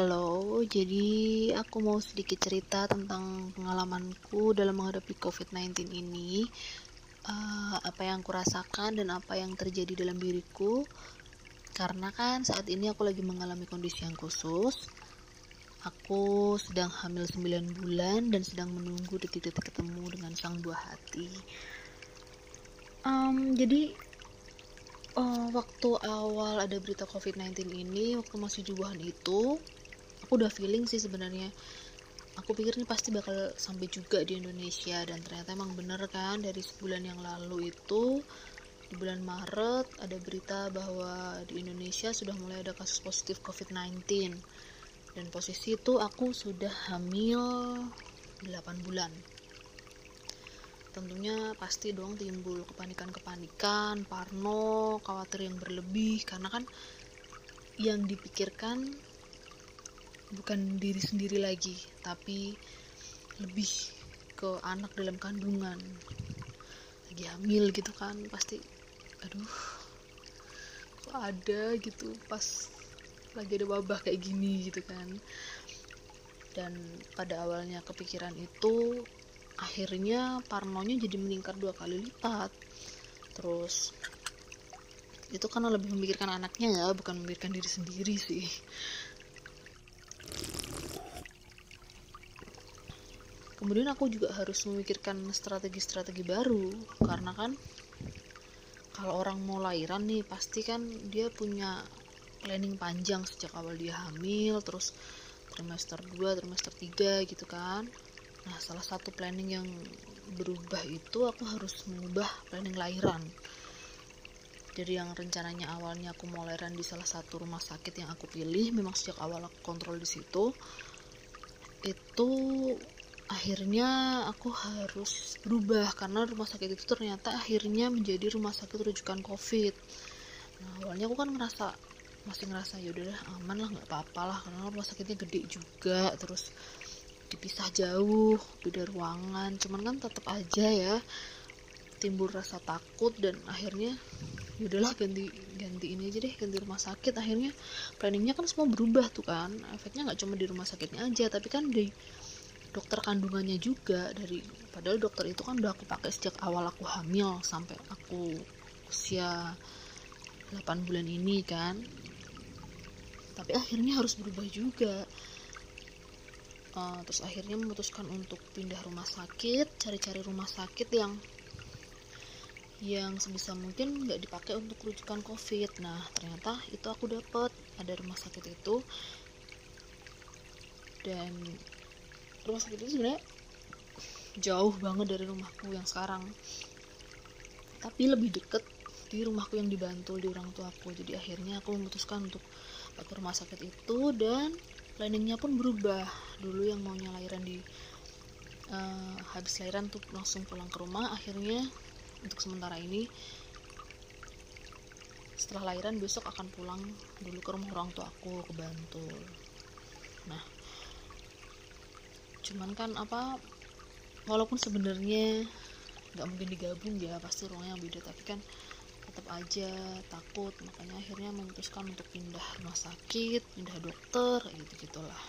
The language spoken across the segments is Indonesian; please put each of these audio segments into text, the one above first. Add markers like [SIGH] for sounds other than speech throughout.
Halo, jadi aku mau sedikit cerita tentang pengalamanku dalam menghadapi COVID-19 ini. Uh, apa yang aku rasakan dan apa yang terjadi dalam diriku. Karena kan saat ini aku lagi mengalami kondisi yang khusus. Aku sedang hamil 9 bulan dan sedang menunggu detik-detik ketemu dengan sang buah hati. Um, jadi uh, waktu awal ada berita COVID-19 ini, waktu masih Wuhan itu, aku udah feeling sih sebenarnya. Aku pikir ini pasti bakal sampai juga di Indonesia dan ternyata emang bener kan dari sebulan yang lalu itu di bulan Maret ada berita bahwa di Indonesia sudah mulai ada kasus positif COVID-19 dan posisi itu aku sudah hamil 8 bulan tentunya pasti dong timbul kepanikan-kepanikan, parno, khawatir yang berlebih karena kan yang dipikirkan bukan diri sendiri lagi, tapi lebih ke anak dalam kandungan. Lagi hamil gitu kan, pasti aduh kok ada gitu pas lagi ada wabah kayak gini gitu kan. Dan pada awalnya kepikiran itu akhirnya parnonya jadi meningkat dua kali lipat terus itu karena lebih memikirkan anaknya ya bukan memikirkan diri sendiri sih kemudian aku juga harus memikirkan strategi-strategi baru karena kan kalau orang mau lahiran nih pasti kan dia punya planning panjang sejak awal dia hamil terus trimester 2 trimester 3 gitu kan Nah, salah satu planning yang berubah itu aku harus mengubah planning lahiran. Jadi yang rencananya awalnya aku mau lahiran di salah satu rumah sakit yang aku pilih, memang sejak awal aku kontrol di situ. Itu akhirnya aku harus berubah karena rumah sakit itu ternyata akhirnya menjadi rumah sakit rujukan COVID. Nah, awalnya aku kan ngerasa masih ngerasa ya udah aman lah nggak apa-apa lah karena rumah sakitnya gede juga terus dipisah jauh beda ruangan cuman kan tetap aja ya timbul rasa takut dan akhirnya yaudahlah ganti ganti ini aja deh ganti rumah sakit akhirnya planningnya kan semua berubah tuh kan efeknya nggak cuma di rumah sakitnya aja tapi kan di dokter kandungannya juga dari padahal dokter itu kan udah aku pakai sejak awal aku hamil sampai aku usia 8 bulan ini kan. Tapi akhirnya harus berubah juga. Uh, terus akhirnya memutuskan untuk pindah rumah sakit cari-cari rumah sakit yang yang sebisa mungkin nggak dipakai untuk rujukan covid. Nah ternyata itu aku dapat ada rumah sakit itu. Dan rumah sakit itu sebenarnya jauh banget dari rumahku yang sekarang. Tapi lebih deket di rumahku yang dibantu di orang tuaku. Jadi akhirnya aku memutuskan untuk ke rumah sakit itu dan planningnya pun berubah. Dulu yang maunya lahiran di uh, habis lahiran tuh langsung pulang ke rumah. Akhirnya untuk sementara ini setelah lahiran besok akan pulang dulu ke rumah orang tua aku ke Bantul nah cuman kan apa walaupun sebenarnya nggak mungkin digabung ya pasti ruangnya beda. Tapi kan tetap aja takut. Makanya akhirnya memutuskan untuk pindah rumah sakit pindah dokter gitu gitulah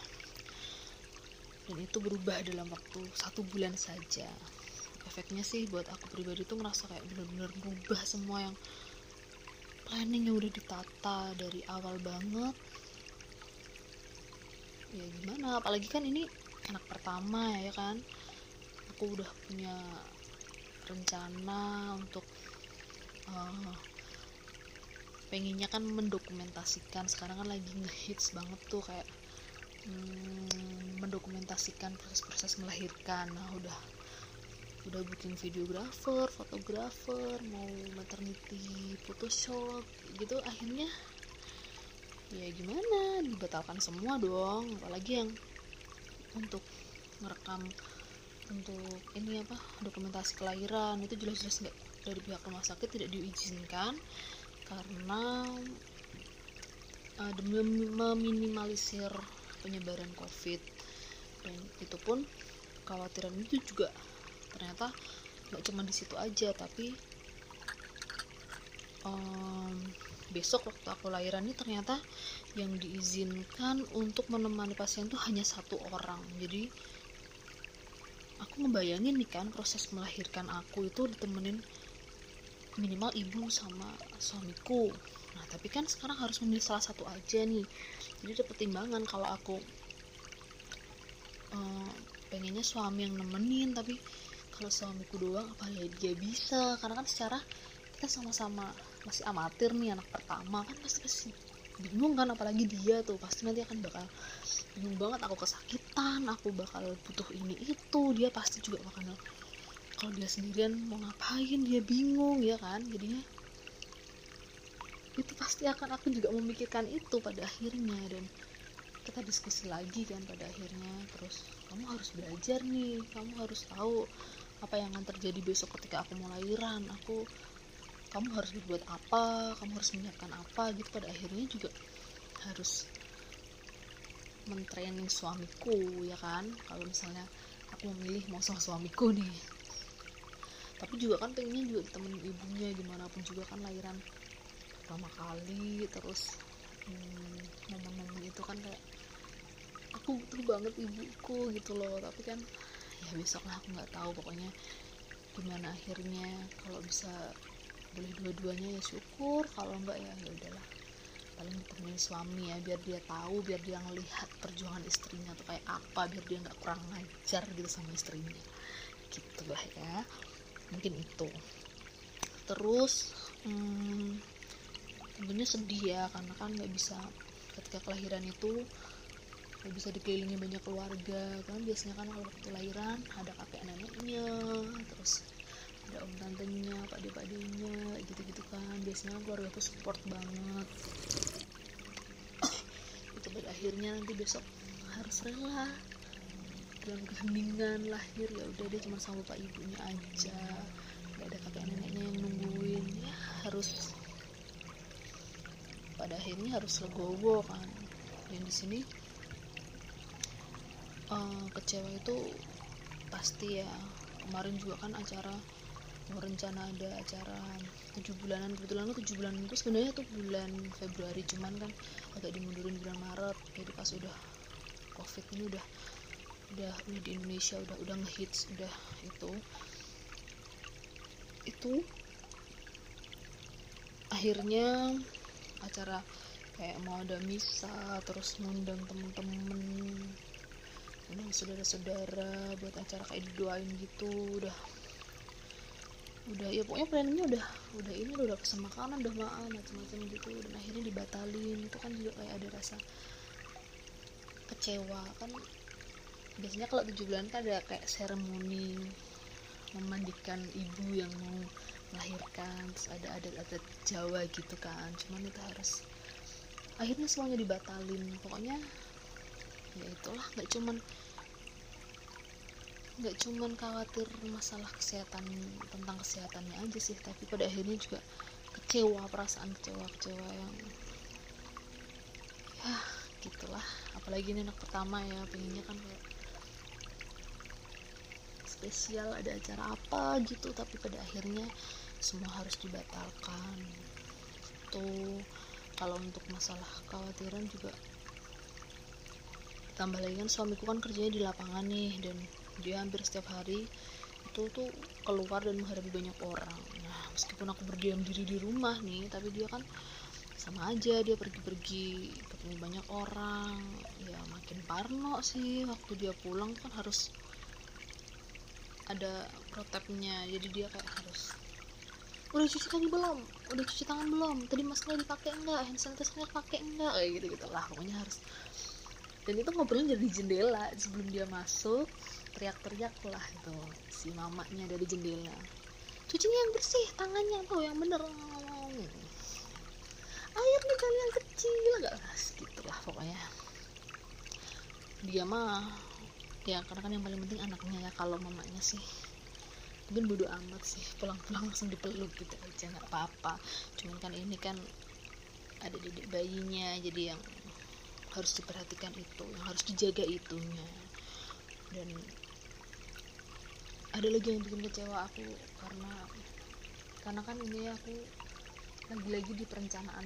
dan itu berubah dalam waktu satu bulan saja. Efeknya sih buat aku pribadi tuh ngerasa kayak bener-bener berubah semua yang planning yang udah ditata dari awal banget. Ya gimana apalagi kan ini anak pertama ya kan? Aku udah punya rencana untuk uh, pengennya kan mendokumentasikan. Sekarang kan lagi ngehits banget tuh kayak hmm, mendokumentasikan proses-proses melahirkan. Nah udah udah booking videografer, fotografer, mau maternity photoshop gitu. Akhirnya ya gimana? Dibatalkan semua dong. Apalagi yang untuk merekam untuk ini apa dokumentasi kelahiran itu jelas-jelas nggak dari pihak rumah sakit tidak diizinkan karena uh, demi meminimalisir penyebaran covid. Dan itu pun kekhawatiran itu juga ternyata nggak cuma di situ aja tapi um, besok waktu aku lahiran ini ternyata yang diizinkan untuk menemani pasien tuh hanya satu orang. Jadi aku ngebayangin nih kan proses melahirkan aku itu ditemenin minimal ibu sama suamiku. Nah tapi kan sekarang harus memilih salah satu aja nih. Jadi ada pertimbangan kalau aku uh, pengennya suami yang nemenin tapi kalau suamiku doang apa ya dia bisa? Karena kan secara kita sama-sama masih amatir nih anak pertama. Kan pasti pasti bingung kan apalagi dia tuh. Pasti nanti akan bakal bingung banget aku kesakitan aku bakal butuh ini itu. Dia pasti juga bakal kalau dia sendirian mau ngapain? Dia bingung ya kan? Jadinya itu pasti akan aku juga memikirkan itu pada akhirnya. Dan kita diskusi lagi kan pada akhirnya. Terus kamu harus belajar nih. Kamu harus tahu apa yang akan terjadi besok ketika aku mau lahiran. Aku kamu harus berbuat apa kamu harus menyiapkan apa gitu. Pada akhirnya juga harus mentraining suamiku ya kan? Kalau misalnya aku memilih mau sama suamiku nih. Tapi juga kan pengennya juga ditemenin ibunya gimana pun juga kan lahiran pertama kali terus hmm, momen-momen itu kan kayak aku butuh banget ibuku gitu loh. Tapi kan ya besok lah aku nggak tahu pokoknya gimana akhirnya. Kalau bisa boleh dua-duanya ya syukur. Kalau enggak ya ya udahlah. Paling ditemenin suami ya biar dia tahu biar dia ngelihat perjuangan istrinya tuh kayak apa biar dia nggak kurang ngajar gitu sama istrinya. Gitu lah ya. Mungkin itu. Terus hmm, tentunya sedih ya karena kan nggak bisa ketika kelahiran itu nggak bisa dikelilingi banyak keluarga. Kan biasanya kan kalau waktu lahiran ada kakek neneknya terus ada om tantenya pak de pak gitu-gitu kan. Biasanya kan keluarga tuh support banget. [COUGHS] Itu pada akhirnya nanti besok harus rela. Dalam keheningan lahir ya udah deh cuma sama bapak ibunya aja. Gak ada kakek neneknya yang nungguin. Ya harus. Pada akhirnya harus legowo kan. Dan di sini uh, kecewa itu pasti ya. Kemarin juga kan acara rencana ada acara tujuh bulanan. Kebetulan tujuh bulan itu sebenarnya tuh bulan Februari cuman kan agak dimundurin bulan Maret. Jadi pas udah covid ini udah udah udah di Indonesia udah udah ngehits udah itu. Itu akhirnya acara kayak mau ada misa terus ngundang temen-temen undang saudara-saudara buat acara kayak didoain gitu. Udah udah ya pokoknya planningnya udah udah ini udah pesen makanan udah maaf macam-macam gitu. Dan akhirnya dibatalin. Itu kan juga kayak ada rasa kecewa. Kan biasanya kalau tujuh bulan kan ada kayak seremoni memandikan ibu yang mau melahirkan. Terus ada adat-adat Jawa gitu kan. Cuman itu harus akhirnya semuanya dibatalin. Pokoknya ya itulah. Nggak cuman nggak cuman khawatir masalah kesehatan tentang kesehatannya aja sih tapi pada akhirnya juga kecewa perasaan kecewa kecewa yang ya gitulah. Apalagi ini anak pertama ya pengennya kan kayak spesial ada acara apa gitu tapi pada akhirnya semua harus dibatalkan. Tuh kalau untuk masalah kekhawatiran juga tambah lagi kan suamiku kan kerjanya di lapangan nih dan dia hampir setiap hari itu tuh keluar dan menghadapi banyak orang. Nah meskipun aku berdiam diri di rumah nih tapi dia kan sama aja dia pergi-pergi ketemu banyak orang. Ya makin parno sih waktu dia pulang kan harus ada protapnya. Jadi dia kayak harus udah cuci kaki belum? Udah cuci tangan belum? Tadi maskernya dipakai enggak hand sanitizer pakai enggak kayak gitu gitulah pokoknya harus. Dan itu ngobrolnya dari jendela sebelum dia masuk teriak-teriak lah itu si mamanya dari jendela. Cucinya yang bersih tangannya tuh yang bener. Airnya kali yang kecil gak gitu lah pokoknya. Dia mah ya karena kan yang paling penting anaknya ya kalau mamanya sih. Mungkin bodo amat sih pulang-pulang langsung dipeluk gitu aja nggak apa-apa. Cuman kan ini kan ada dedek bayinya jadi yang harus diperhatikan itu yang harus dijaga itunya. Dan ada lagi yang bikin kecewa aku karena karena kan ini aku lagi-lagi di perencanaan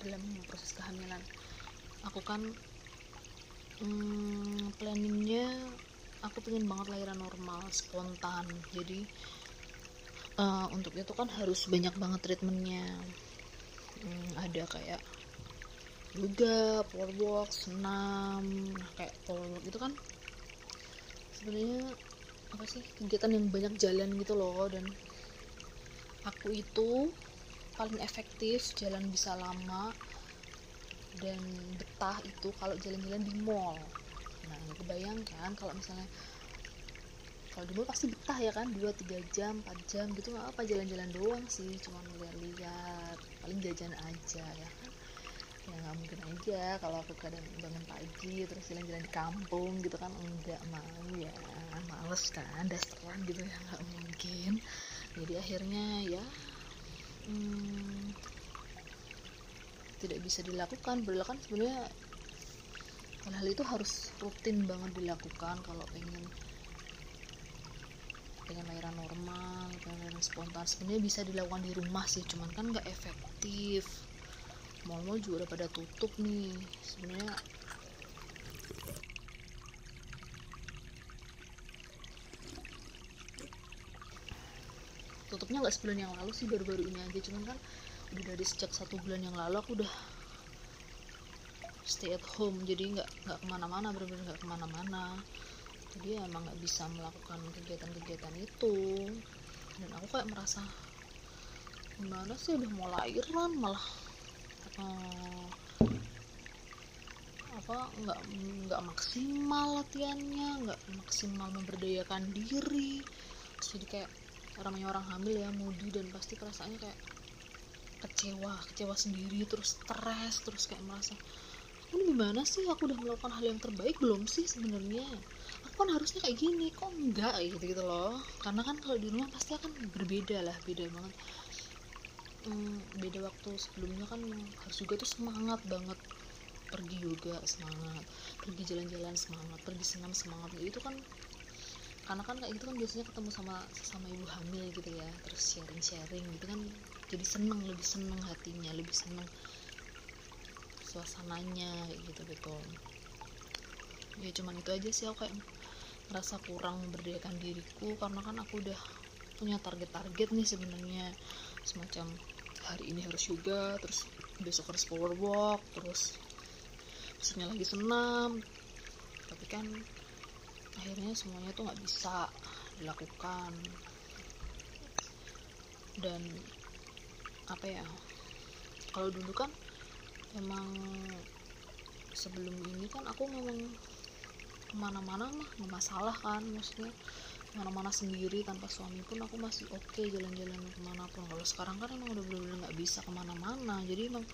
dalam proses kehamilan. Aku kan hmm, planningnya aku pengen banget lahiran normal spontan. Jadi uh, untuk itu kan harus banyak banget treatmentnya. Hmm, ada kayak yoga, power walk, senam, nah kayak power walk itu kan sebenarnya apa sih kegiatan yang banyak jalan gitu loh dan aku itu paling efektif jalan bisa lama dan betah itu kalau jalan-jalan di mall. Nah kebayangkan kalau misalnya kalau di mall pasti betah ya kan 2-3 jam 4 jam gitu nggak apa jalan-jalan doang sih cuma lihat-lihat paling jajan aja ya kan ya nggak mungkin aja kalau aku kadang bangun pagi terus jalan-jalan di kampung gitu kan enggak mau ya males kan dasaran gitu ya nggak mungkin. Jadi akhirnya ya hmm, tidak bisa dilakukan. Padahal kan sebenarnya hal-hal itu harus rutin banget dilakukan kalau pengen pengen lahiran normal pengen lahiran spontan. Sebenarnya bisa dilakukan di rumah sih cuman kan nggak efektif mall-mall juga udah pada tutup nih sebenarnya. Tutupnya nggak sebulan yang lalu sih baru-baru ini aja. Cuman kan udah dari sejak satu bulan yang lalu aku udah stay at home. Jadi nggak nggak ke mana-mana benar-benar nggak ke mana-mana. Jadi ya emang nggak bisa melakukan kegiatan-kegiatan itu. Dan aku kayak merasa gimana sih udah mau lahiran malah uh, apa nggak nggak maksimal latihannya nggak maksimal memberdayakan diri. Jadi kayak namanya orang hamil ya mudi dan pasti perasaannya kayak kecewa kecewa sendiri terus stres terus kayak merasa ini gimana sih? Aku udah melakukan hal yang terbaik belum sih sebenarnya? Aku kan harusnya kayak gini kok enggak? Gitu gitu loh. Karena kan kalau di rumah pasti akan berbeda lah beda banget hmm, beda waktu sebelumnya kan harus juga tuh semangat banget. Pergi yoga semangat. Pergi jalan-jalan semangat. Pergi senam semangat. Itu kan karena kan kayak gitu kan biasanya ketemu sama sama ibu hamil gitu ya. Terus sharing-sharing gitu kan jadi seneng lebih seneng hatinya lebih seneng suasananya gitu gitu. Ya cuman itu aja sih aku kayak merasa kurang memberdayakan diriku karena kan aku udah punya target-target nih sebenarnya semacam hari ini harus yoga terus besok harus power walk terus besoknya lagi senam. Tapi kan akhirnya semuanya tuh nggak bisa dilakukan. Dan apa ya kalau dulu kan emang sebelum ini kan aku memang ke mana-mana mah nggak masalah kan maksudnya ke mana-mana sendiri tanpa suami pun aku masih oke okay jalan-jalan ke mana pun. Kalau sekarang kan emang udah bener-bener nggak bisa ke mana-mana. Jadi emang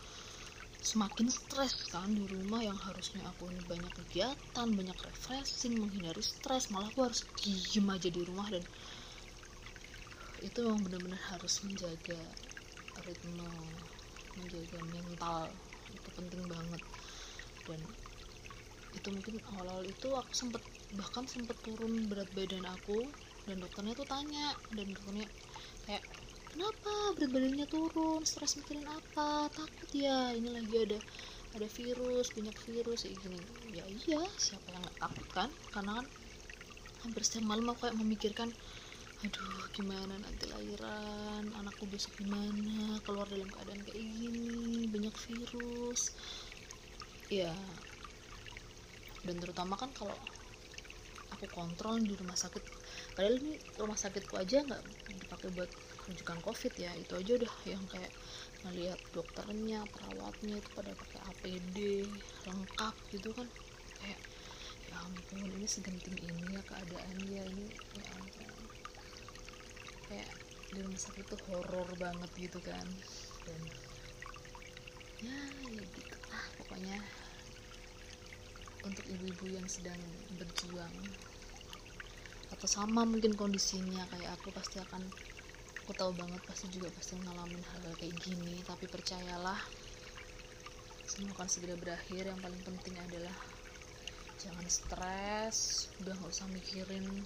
semakin stres kan di rumah yang harusnya aku ini banyak kegiatan banyak refreshing menghindari stres malah aku harus diem aja di rumah dan itu memang benar-benar harus menjaga ritme menjaga mental. Itu penting banget. Dan itu mungkin awal-awal itu aku sempet bahkan sempet turun berat badan aku dan dokternya tuh tanya dan dokternya kayak kenapa berat badannya turun? Stres mikirin apa? Takut ya ini lagi ada ada virus banyak virus kayak gini. Ya iya siapa yang gak takut kan? Karena kan hampir setiap malam aku kayak memikirkan aduh gimana nanti lahiran? Anakku besok gimana? Keluar dalam keadaan kayak gini banyak virus. Ya. Dan terutama kan kalau aku kontrol di rumah sakit. Padahal ini rumah sakitku aja nggak dipakai buat rujukan covid ya. Itu aja udah yang kayak ngelihat dokternya perawatnya itu pada pakai APD lengkap gitu kan. Kayak ya ampun ini segenting ini ya keadaannya ini ya ampun. Kayak di rumah sakit itu horor banget gitu kan. Dan ya ya gitu lah pokoknya untuk ibu-ibu yang sedang berjuang. Atau sama mungkin kondisinya kayak aku pasti akan aku tahu banget pasti juga pasti ngalamin hal-hal kayak gini. Tapi percayalah semua akan segera berakhir. Yang paling penting adalah jangan stres udah nggak usah mikirin.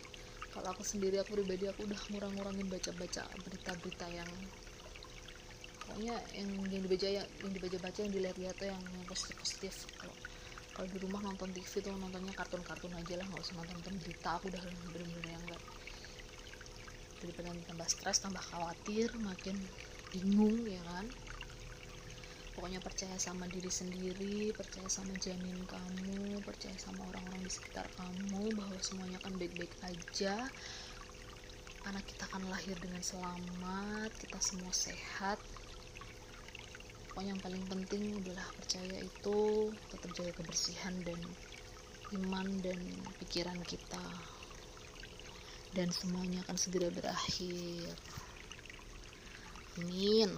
Kalau aku sendiri aku pribadi aku udah ngurang-ngurangin baca-baca berita-berita yang pokoknya yang yang dibaca yang dibaca baca yang dilihat-lihat yang, yang positif positif kalau kalau di rumah nonton TV tuh nontonnya kartun-kartun aja lah nggak usah nonton berita aku udah bener-bener yang enggak daripada tambah stres tambah khawatir makin bingung ya kan? Pokoknya percaya sama diri sendiri percaya sama janin kamu percaya sama orang-orang di sekitar kamu bahwa semuanya akan baik-baik aja. Anak kita akan lahir dengan selamat kita semua sehat pokoknya yang paling penting adalah percaya itu tetap jaga kebersihan dan iman dan pikiran kita. Dan semuanya akan segera berakhir. Amin